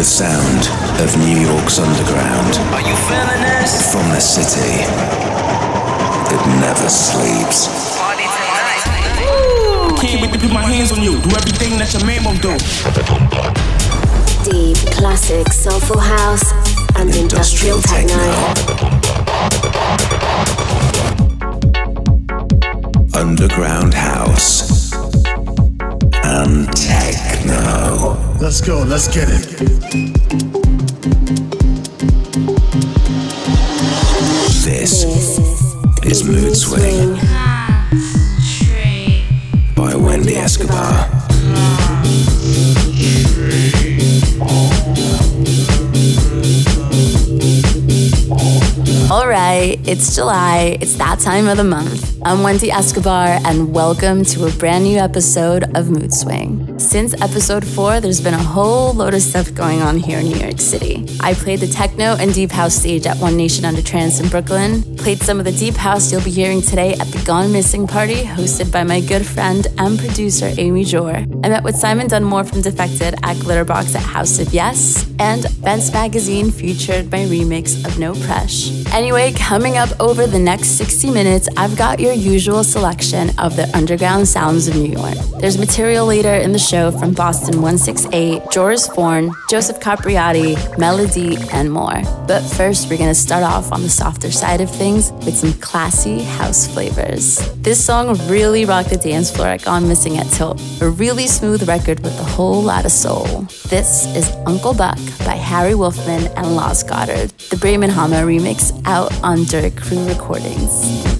The sound of New York's underground. Are you feeling this? From the city that never sleeps. Party tonight. Can't wait to put my hands on you. Do everything that your man won't do. Deep, classic, soulful house, and industrial, Industrial techno. Underground house. And techno. Let's go, let's get it. This is Mood Swing by Wendy Escobar. All right, it's July. It's that time of the month. I'm Wendy Escobar, and welcome to a brand new episode of Mood Swing. Since episode four, there's been a whole load of stuff going on here in New York City. I played the techno and deep house stage at One Nation Under Trance in Brooklyn, played some of the deep house you'll be hearing today at the Gone Missing party hosted by my good friend and producer Amy Jor. I met with Simon Dunmore from Defected at Glitterbox at House of Yes, and Vents Magazine featured my remix of No Presh. Anyway, coming up over the next 60 minutes, I've got your usual selection of the underground sounds of New York. There's material later in the show from Boston 168, Joris Voorn, Joseph Capriati, Melody, and more. But first, we're gonna start off on the softer side of things with some classy house flavors. This song really rocked the dance floor at Gone Missing at Tilt, a really smooth record with a whole lot of soul. This is Uncle Buck by Harry Wolfman and Lost Goddard, the Bremen Hammer remix out on Dirt Crew Recordings.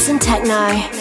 house and techno.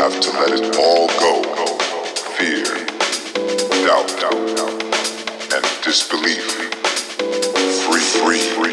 Have to let it all go. Fear, doubt, and disbelief. Free, free, free,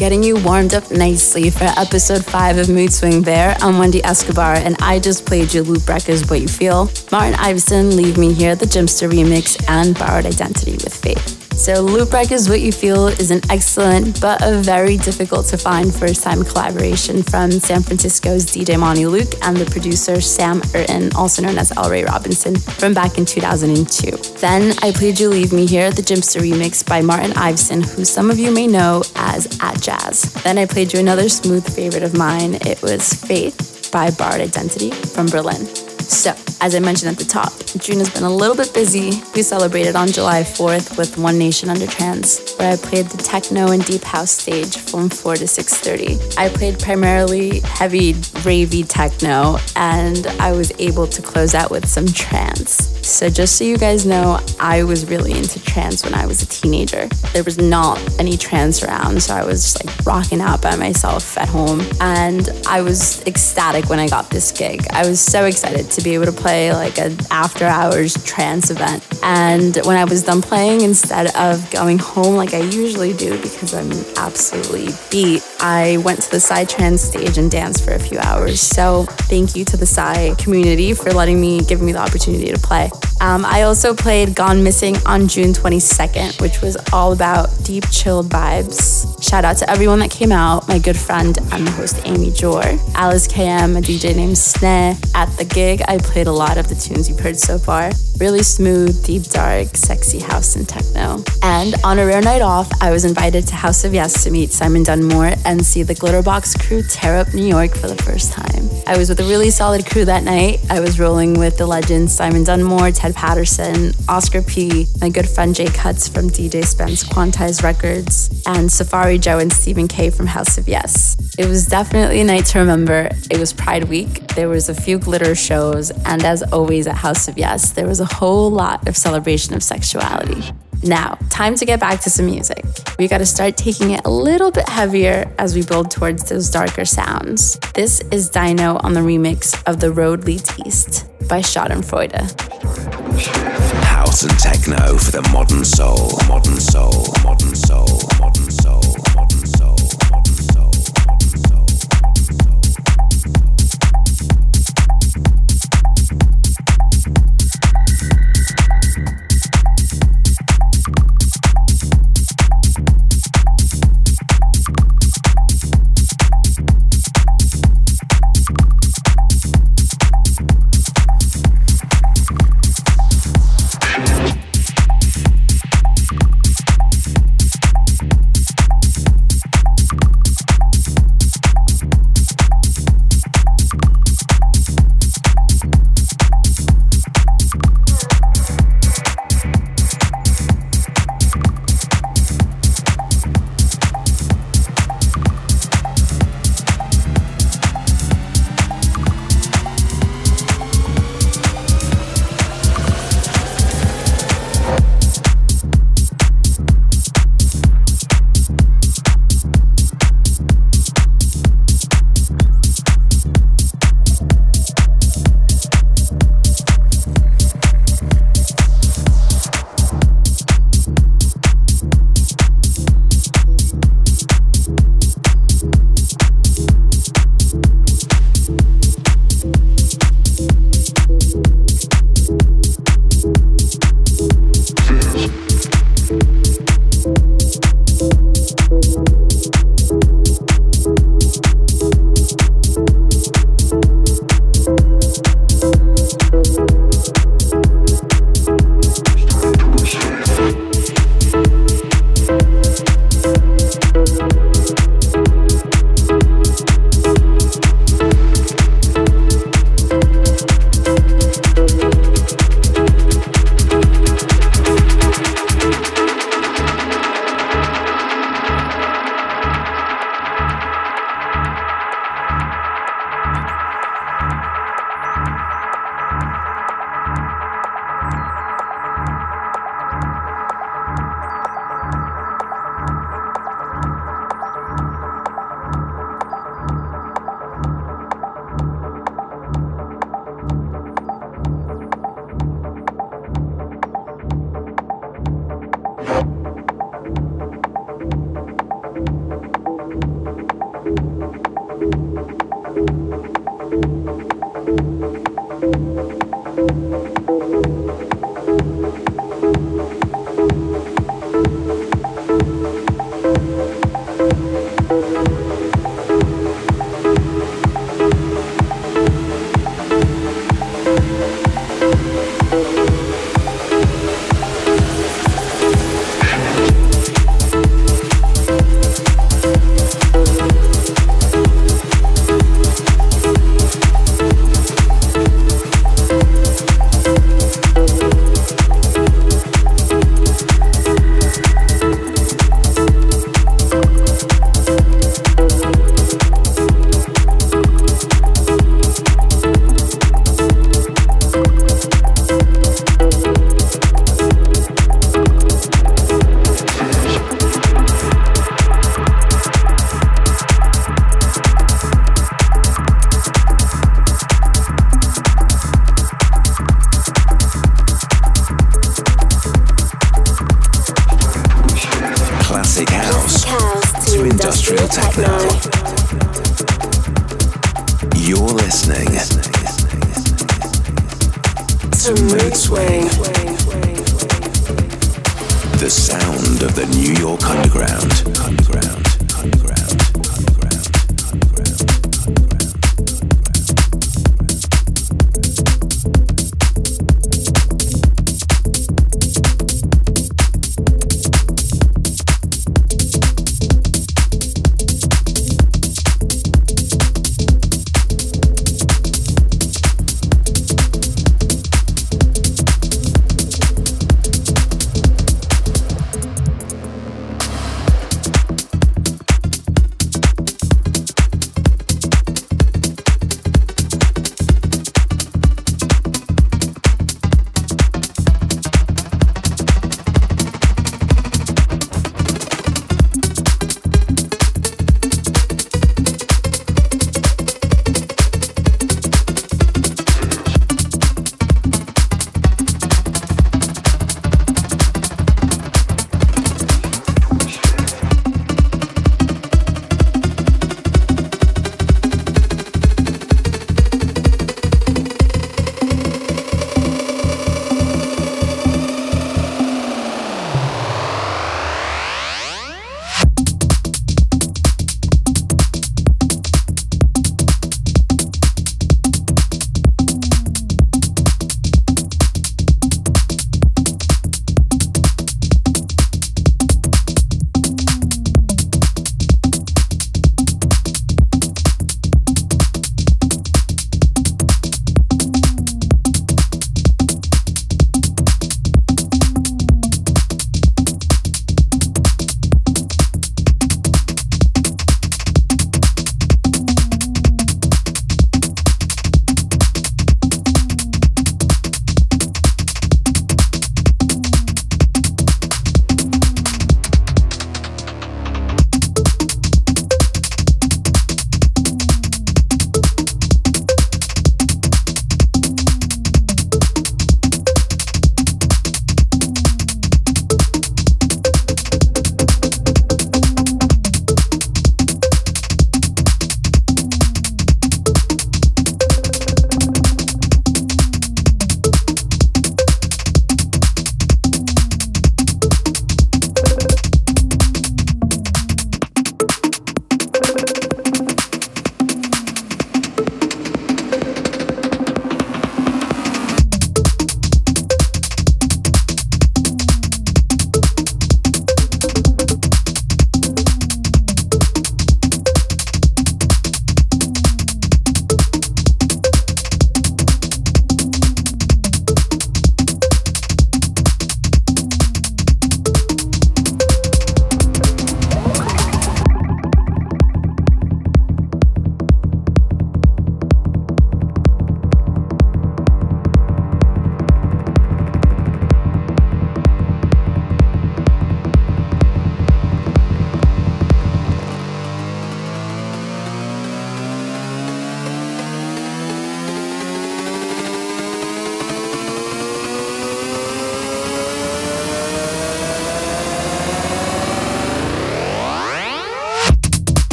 Getting you warmed up nicely for episode 5 of Mood Swing there. I'm Wendy Escobar, and I just played you Loop Breakers What You Feel, Martin Iveson, Leave Me Here, the Jimpster remix, and Borrowed Identity with Faith. So, Loop Breakers What You Feel is an excellent but a very difficult to find first time collaboration from San Francisco's DJ Monty Luke and the producer Sam Urton, also known as L. Ray Robinson, from back in 2002. Then I played You Leave Me Here, at the Jimpster remix by Martin Iveson, who some of you may know as Atjazz. Then I played you another smooth favorite of mine. It was Faith by Borrowed Identity from Berlin. So, as I mentioned at the top, June has been a little bit busy. We celebrated on July 4th with One Nation Under Trance, where I played the techno and deep house stage from 4 to 6:30. I played primarily heavy ravey techno, and I was able to close out with some trance. So just so you guys know, I was really into trance when I was a teenager. There was not any trance around, so I was just like rocking out by myself at home, and I was ecstatic when I got this gig. I was so excited to be able to play like an after hours trance event. And when I was done playing, instead of going home like I usually do because I'm absolutely beat, I went to the Psy Trance stage and danced for a few hours. So thank you to the Psy community for letting me, giving me the opportunity to play. Um, I also played Gone Missing on June 22nd, which was all about deep, chilled vibes. Shout out to everyone that came out, my good friend and the host Amy Jor, Alice KM, a DJ named Sneh. At the gig, I played a lot of the tunes you've heard so far. Really smooth, deep, dark, sexy house and techno. And on a rare night off, I was invited to House of Yes to meet Simon Dunmore and see the Glitterbox crew tear up New York for the first time. I was with a really solid crew that night. I was rolling with the legends Simon Dunmore, Ted Patterson, Oscar P, my good friend Jake Hutz from DJ Spen's Quantize Records, and Safari Joe and Stephen K from House of Yes. It was definitely a night to remember. It was Pride Week. There was a few glitter shows, and as always at House of Yes, there was a whole lot of celebration of sexuality. Now, time to get back to some music. We gotta start taking it a little bit heavier as we build towards those darker sounds. This is Dino on the remix of The Road Leads East by Schadenfreude. House and techno for the modern soul, modern soul, modern soul,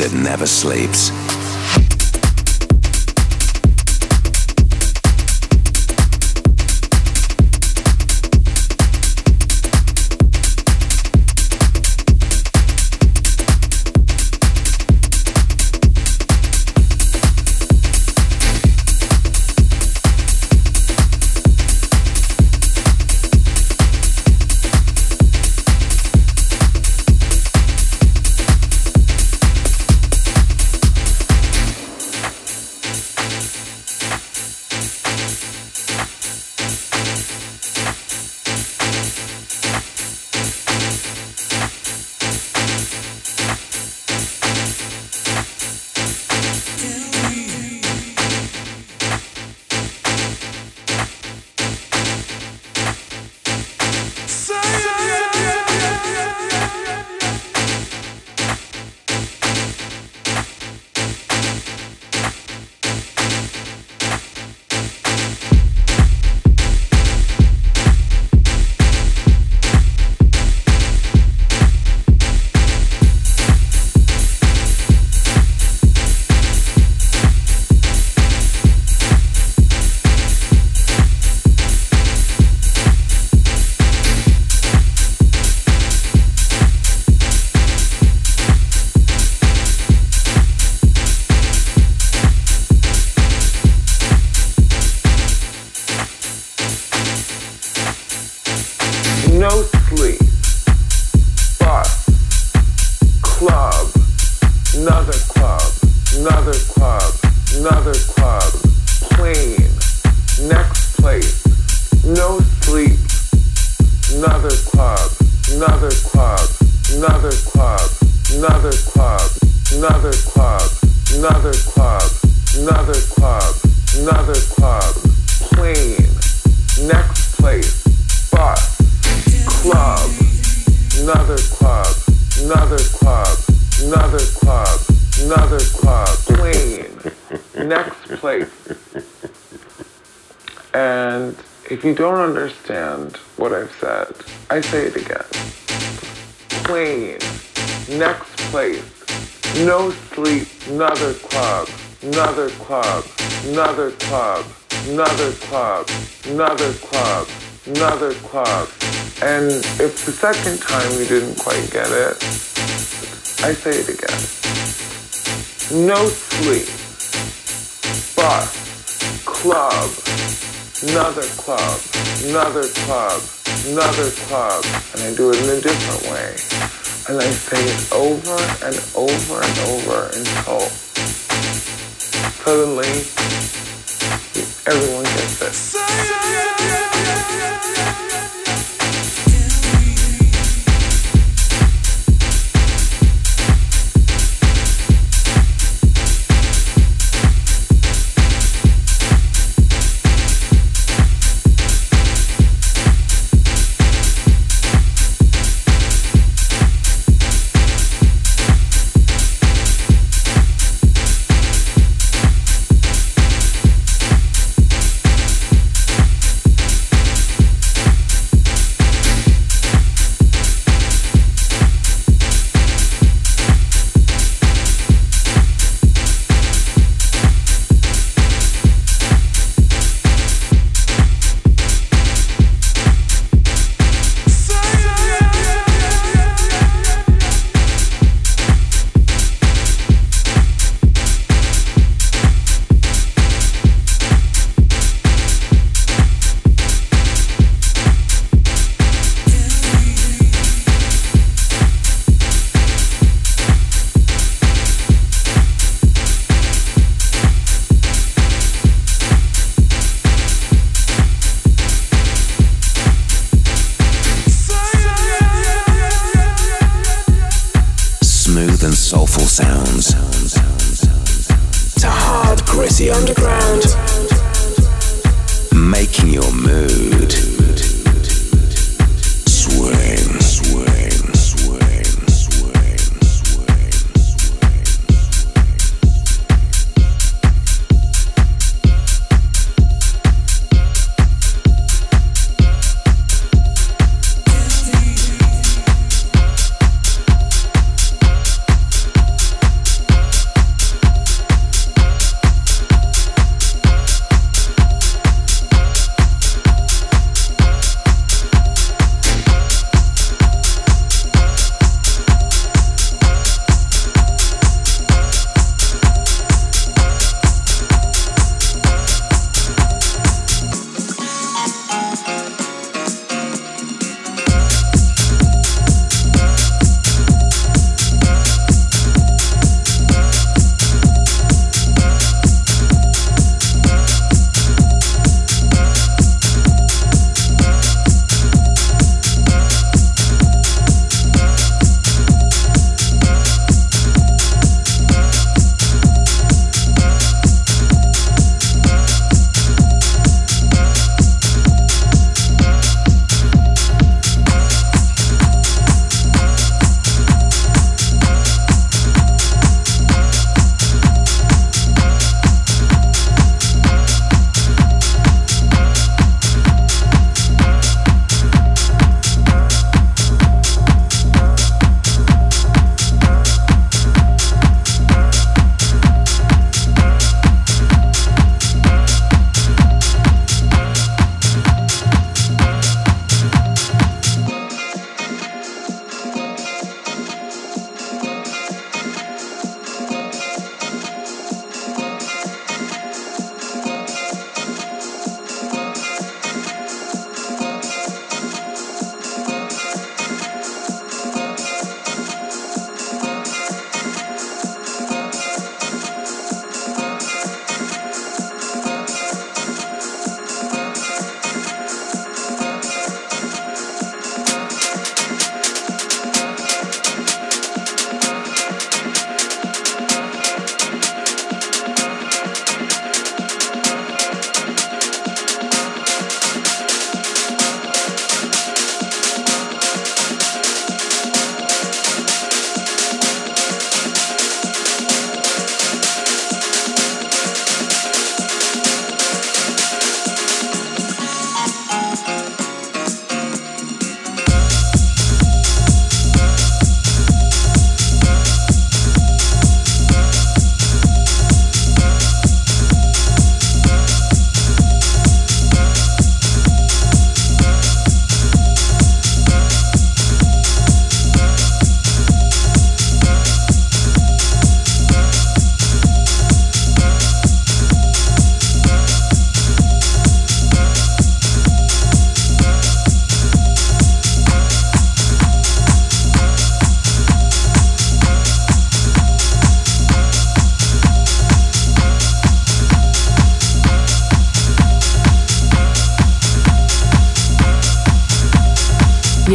that never sleeps. Another club, another club, another club, another club, another club, another club, another club, another club, plane, next place, bus, club, another club, another club, another club, another club, plane, next place. And if you don't understand what I've said, I say it again. Plane, next place, no sleep, another club, another club, another club, another club, another club, another club. And if the second time you didn't quite get it, I say it again. No sleep, bus, club, another club, another club, another club, and I do it in a different way. And I say it over and over and over until suddenly everyone gets it.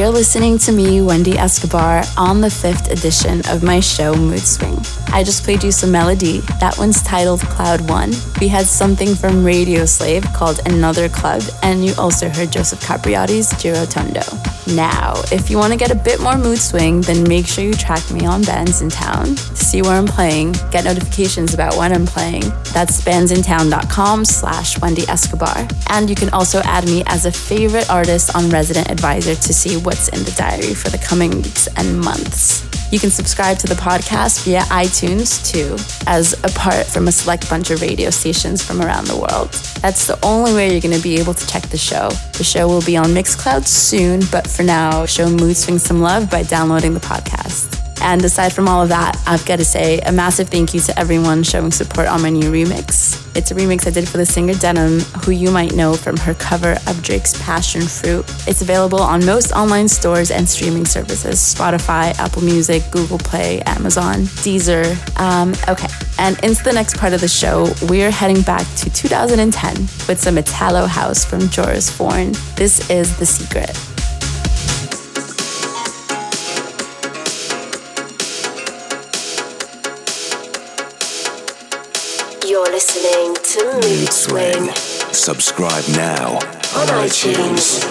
You're listening to me, Wendy Escobar, on the fifth edition of my show, Mood Swing. I just played you some melody. That one's titled Cloud One. We had something from Radio Slave called Another Club, and you also heard Joseph Capriati's Girotondo. Now, if you want to get a bit more mood swing, then make sure you track me on Bandsintown to see where I'm playing, get notifications about when I'm playing. That's bandsintown.com slash Wendy Escobar. And you can also add me as a favorite artist on Resident Advisor to see what's in the diary for the coming weeks and months. You can subscribe to the podcast via iTunes too, as apart from a select bunch of radio stations from around the world. That's the only way you're going to be able to check the show. The show will be on Mixcloud soon, but for now, show Mood Swing some love by downloading the podcast. And aside from all of that, I've got to say a massive thank you to everyone showing support on my new remix. It's a remix I did for the singer Denim, who you might know from her cover of Drake's Passion Fruit. It's available on most online stores and streaming services Spotify, Apple Music, Google Play, Amazon, Deezer. Um, okay, and into the next part of the show, we're heading back to 2010 with some Italo House from Joris Voorn. This is The Secret. You're listening to Mood Swing Subscribe now on iTunes.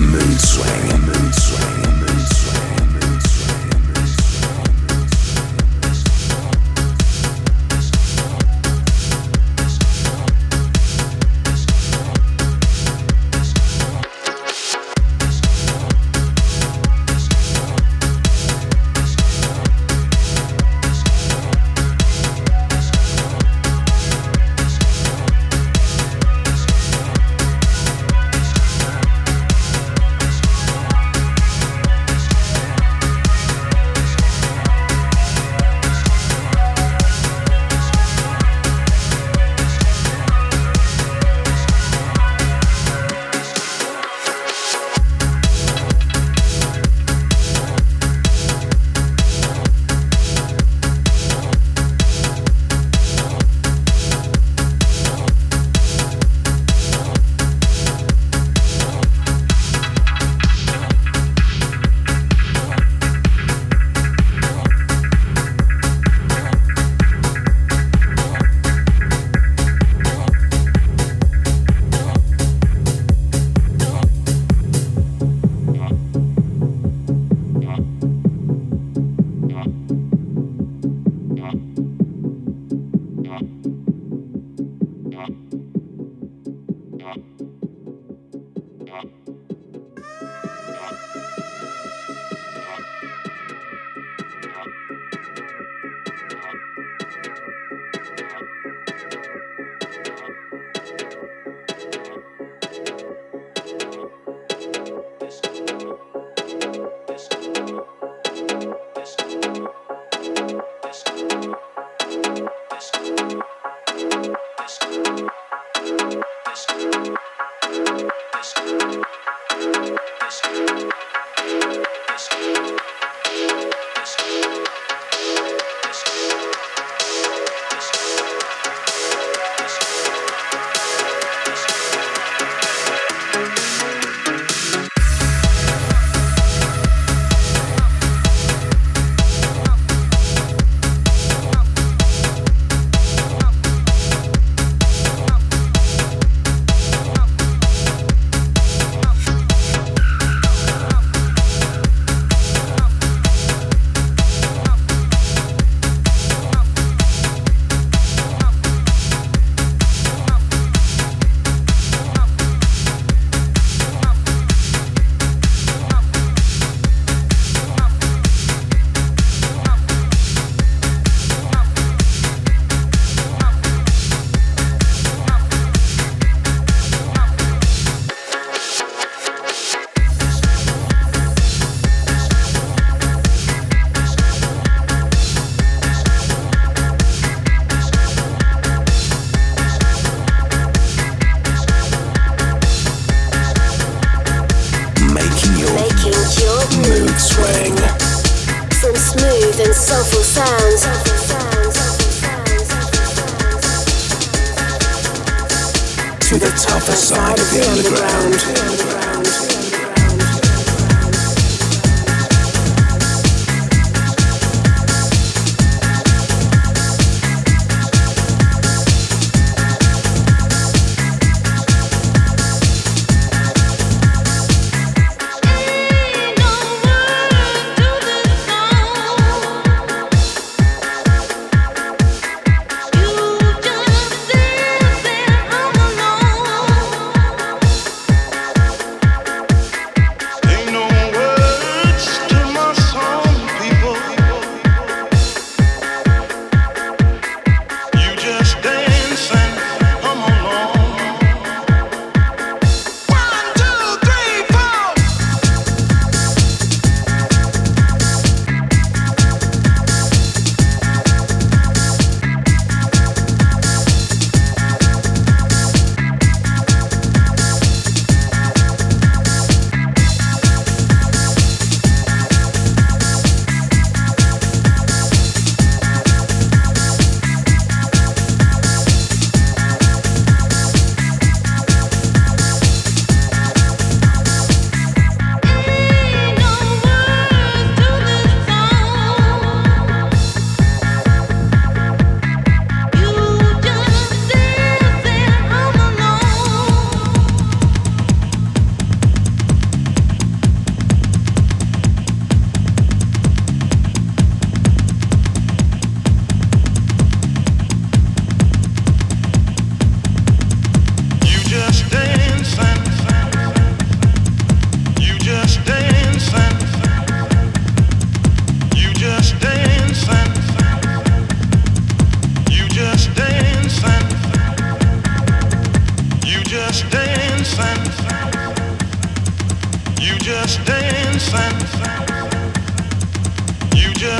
Mood Swing.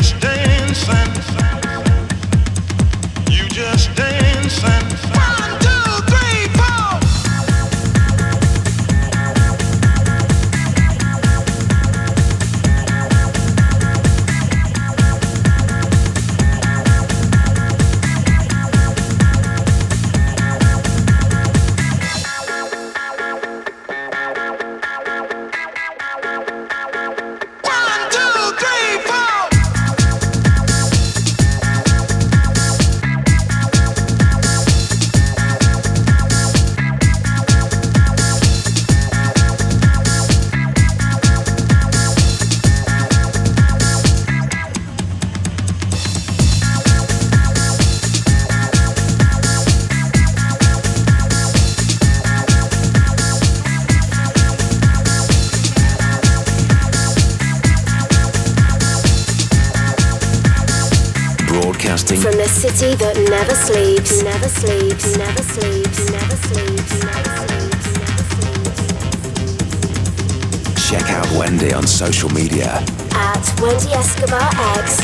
City Check out Wendy on social media at Wendy Escobar X.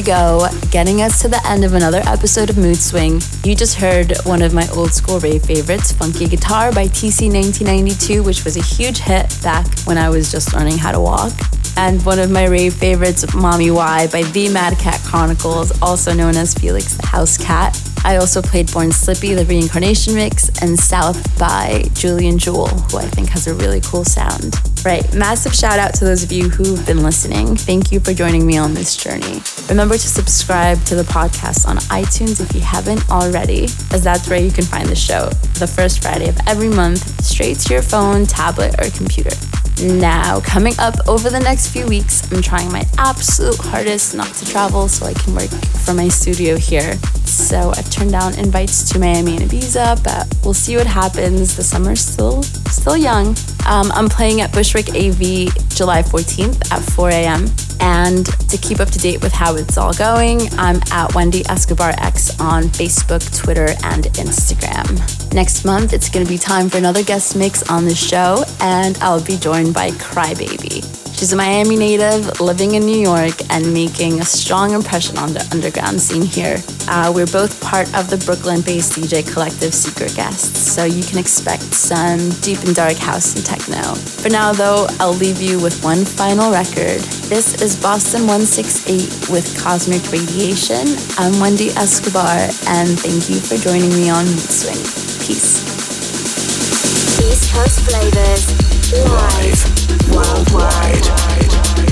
we go, getting us to the end of another episode of Mood Swing. You just heard one of my old school rave favorites, Funky Guitar by TC 1992, which was a huge hit back when I was just learning how to walk. And one of my rave favorites, Mommy Why by The Mad Cat Chronicles, also known as Felix the House Cat. I also played Born Slippy, the reincarnation mix, and South by Julian Jeweil, who I think has a really cool sound. Right, massive shout out to those of you who've been listening. Thank you for joining me on this journey. Remember to subscribe to the podcast on iTunes if you haven't already, as that's where you can find the show the first Friday of every month, straight to your phone, tablet, or computer. Now, coming up over the next few weeks, I'm trying my absolute hardest not to travel so I can work from my studio here. So I've turned down invites to Miami and Ibiza, but we'll see what happens. The summer's still still young. Um, I'm playing at Bushwick AV July 14th at 4 a.m. And to keep up to date with how it's all going, I'm at Wendy Escobar X on Facebook, Twitter, and Instagram. Next month, it's going to be time for another guest mix on the show, and I'll be joined by Crybaby. She's a Miami native living in New York and making a strong impression on the underground scene here. Uh, we're both part of the Brooklyn based DJ collective Secret Guests, so you can expect some deep and dark house and techno. For now, though, I'll leave you with one final record. This is Boston 168 with Cosmic Radiation. I'm Wendy Escobar, and thank you for joining me on Mood Swing. Peace. East Coast flavors live worldwide.